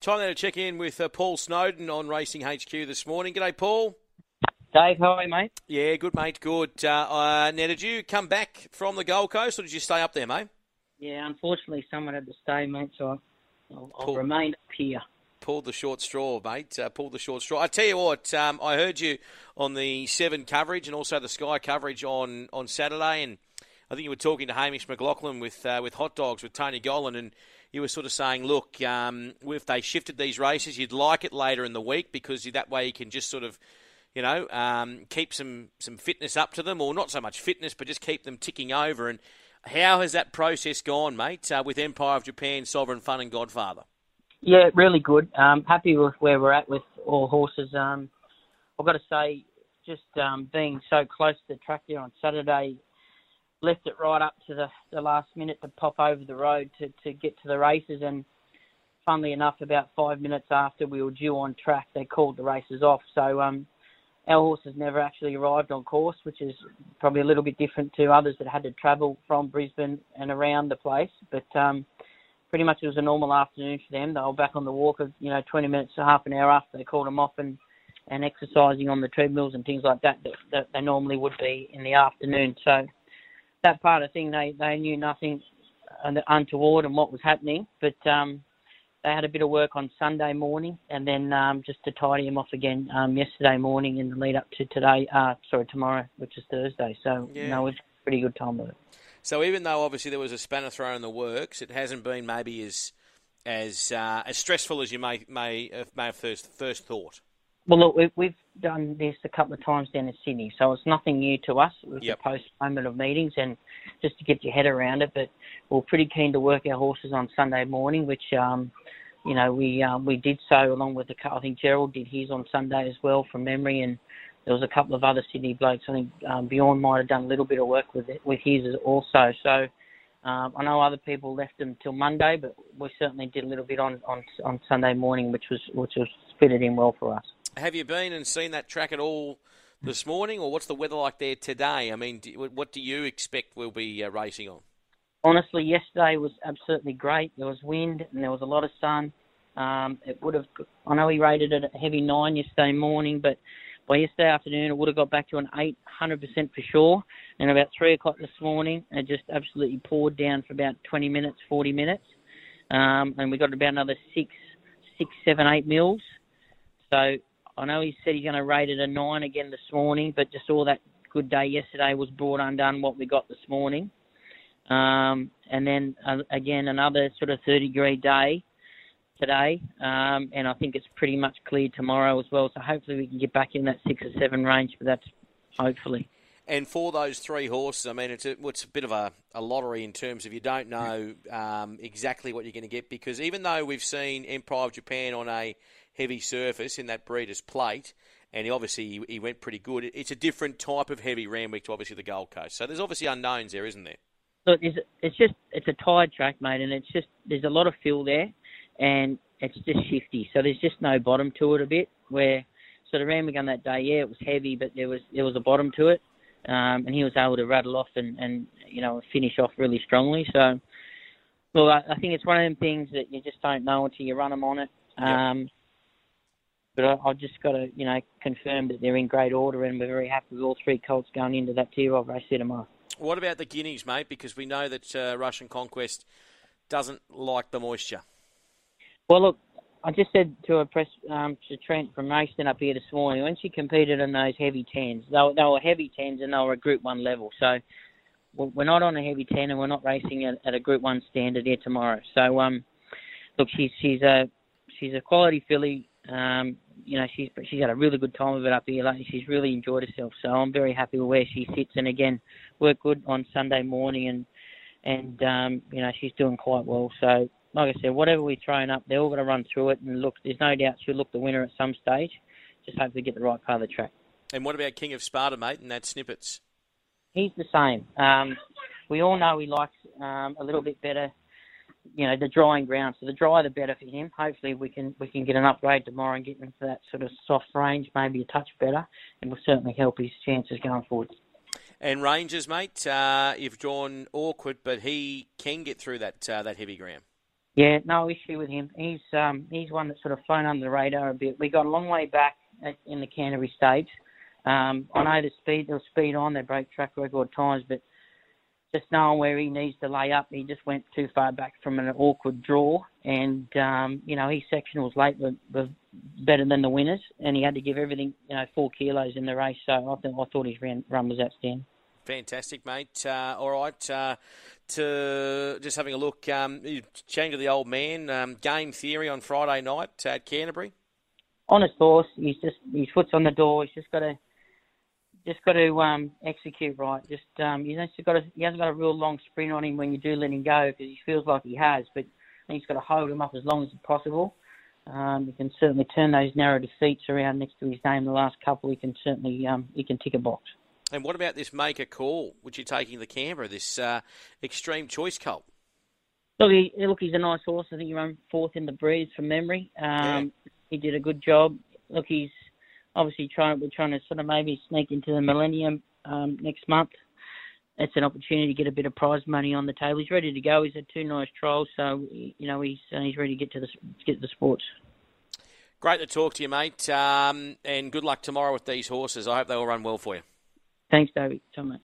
Time now to check in with uh, Paul Snowden on Racing HQ this morning. G'day, Paul. Dave, how are you, mate? Yeah, good, mate. Good. Uh, uh, now, did you come back from the Gold Coast, or did you stay up there, mate? Yeah, unfortunately, someone had to stay, mate, so I'll, I'll remain up here. Pulled the short straw, mate. Uh, pulled the short straw. I tell you what, um, I heard you on the Seven coverage and also the Sky coverage on, on Saturday, and I think you were talking to Hamish McLachlan with uh, with Hot Dogs with Tony Gollan, and you were sort of saying, look, um, if they shifted these races, you'd like it later in the week because that way you can just sort of, you know, um, keep some some fitness up to them, or not so much fitness, but just keep them ticking over. And how has that process gone, mate, uh, with Empire of Japan, Sovereign Fun, and Godfather? Yeah, really good. Um, happy with where we're at with all horses. Um, I've got to say, just um, being so close to the track there on Saturday, left it right up to the, the last minute to pop over the road to, to get to the races. And funnily enough, about five minutes after we were due on track, they called the races off. So um, our horses never actually arrived on course, which is probably a little bit different to others that had to travel from Brisbane and around the place. But um, pretty much it was a normal afternoon for them. They were back on the walk of you know 20 minutes to half an hour after they called them off and and exercising on the treadmills and things like that that, that they normally would be in the afternoon. So that part of the thing they they knew nothing un- untoward and what was happening, but um, they had a bit of work on Sunday morning and then um, just to tidy them off again um, yesterday morning in the lead up to today. Uh, sorry, tomorrow, which is Thursday. So Yeah. you know, it's a pretty good time with it. So even though obviously there was a spanner thrown in the works, it hasn't been maybe as as uh, as stressful as you may may have, may have first first thought. Well, look, we've, we've done this a couple of times down in Sydney, so it's nothing new to us with Yep. the postponement of meetings and just to get your head around it. But we're pretty keen to work our horses on Sunday morning, which, um, you know, we um, we did so along with the. I think Gerald did his on Sunday as well from memory, and there was a couple of other Sydney blokes. I think um, Bjorn might have done a little bit of work with it, with his also. So. Um, I know other people left them till Monday, but we certainly did a little bit on, on on Sunday morning, which was which was fitted in well for us. Have you been and seen that track at all this morning, or what's the weather like there today? I mean, do, what do you expect we'll be uh, racing on? honestly, yesterday was absolutely great. There was wind and there was a lot of sun. Um, it would have. I know he rated it a heavy nine yesterday morning, but by yesterday afternoon it would have got back to an eight hundred percent for sure. And about three o'clock this morning, it just absolutely poured down for about twenty minutes, forty minutes, um, and we got about another six, six, seven, eight mils. So I know he said he's going to rate it a nine again this morning, but just all that good day yesterday was brought undone what we got this morning. Um, and then uh, again another sort of 30 degree day today, um, and I think it's pretty much clear tomorrow as well. So hopefully we can get back in that six or seven range, but that's hopefully. And for those three horses, I mean, it's a, it's a bit of a, a lottery in terms of you don't know um, exactly what you're going to get because even though we've seen Empire of Japan on a heavy surface in that Breeders' Plate, and he obviously he, he went pretty good, it's a different type of heavy Randwick to obviously the Gold Coast. So there's obviously unknowns there, isn't there? Look, it's, it's just it's a tired track, mate, and it's just there's a lot of fill there, and it's just shifty. So there's just no bottom to it a bit. Where so the Randwick on that day, yeah, it was heavy, but there was there was a bottom to it, um, and he was able to rattle off and and you know finish off really strongly. So, well, I, I think it's one of them things that you just don't know until you run them on it. Um, but I, I've just got to, you know, confirm that they're in great order, and we're very happy with all three colts going into that tier of race there tomorrow. What about the guineas, mate? Because we know that uh, Russian Conquest doesn't like the moisture. Well, look, I just said to a press um, to Trent from Racing up here this morning when she competed in those heavy tens, they were, they were heavy tens and they were a Group One level. So we're we're not on a heavy ten and we're not racing at, at a Group One standard here tomorrow. So um, look, she's she's a she's a quality filly. Um, you know, she's she's had a really good time of it up here lately. She's really enjoyed herself. So I'm very happy with where she sits. And again, worked good on Sunday morning and and um, you know she's doing quite well. So like I said, whatever we're throwing up, they're all going to run through it. And look, there's no doubt she'll look the winner at some stage. Just hope to get the right part of the track. And what about King of Sparta, mate, and that snippets? He's the same. Um, we all know he likes um, a little bit better, you know, the drying ground. So the drier the better for him. Hopefully we can we can get an upgrade tomorrow and get into that sort of soft range, maybe a touch better, and will certainly help his chances going forward. And Rangers, mate, uh, you've drawn awkward, but he can get through that uh, that heavy ground. Yeah, no issue with him. He's um, he's one that's sort of flown under the radar a bit. We got a long way back at, in the Canterbury stage. Um, I know the speed, they'll speed on, they break track record times, but just knowing where he needs to lay up, he just went too far back from an awkward draw. And, um, you know, his section was late but, were better than the winners, and he had to give everything, you know, four kilos in the race. So I, th- I thought his run, run was outstanding. Fantastic, mate. Uh, all right, uh, to just having a look, um, change of the old man. Um, game theory on Friday night at Canterbury. Honest horse. He's just his foot's on the door. He's just got to just got to um, execute right. Just um, he's got a, he hasn't got a real long sprint on him when you do let him go because he feels like he has, but he's got to hold him up as long as possible. Um, he can certainly turn those narrow defeats around next to his name. The last couple, he can certainly um, he can tick a box. And what about this make a call, which you're taking the Canberra, this uh, extreme choice colt? Look, he, look, he's a nice horse. I think he ran fourth in the breeze from memory. Um, yeah. He did a good job. Look, he's obviously trying. We're trying to sort of maybe sneak into the Millennium um, next month. It's an opportunity to get a bit of prize money on the table. He's ready to go. He's had two nice trials, so you know he's uh, he's ready to get to the get to the sports. Great to talk to you, mate, um, and good luck tomorrow with these horses. I hope they all run well for you. Thanks, David. So much.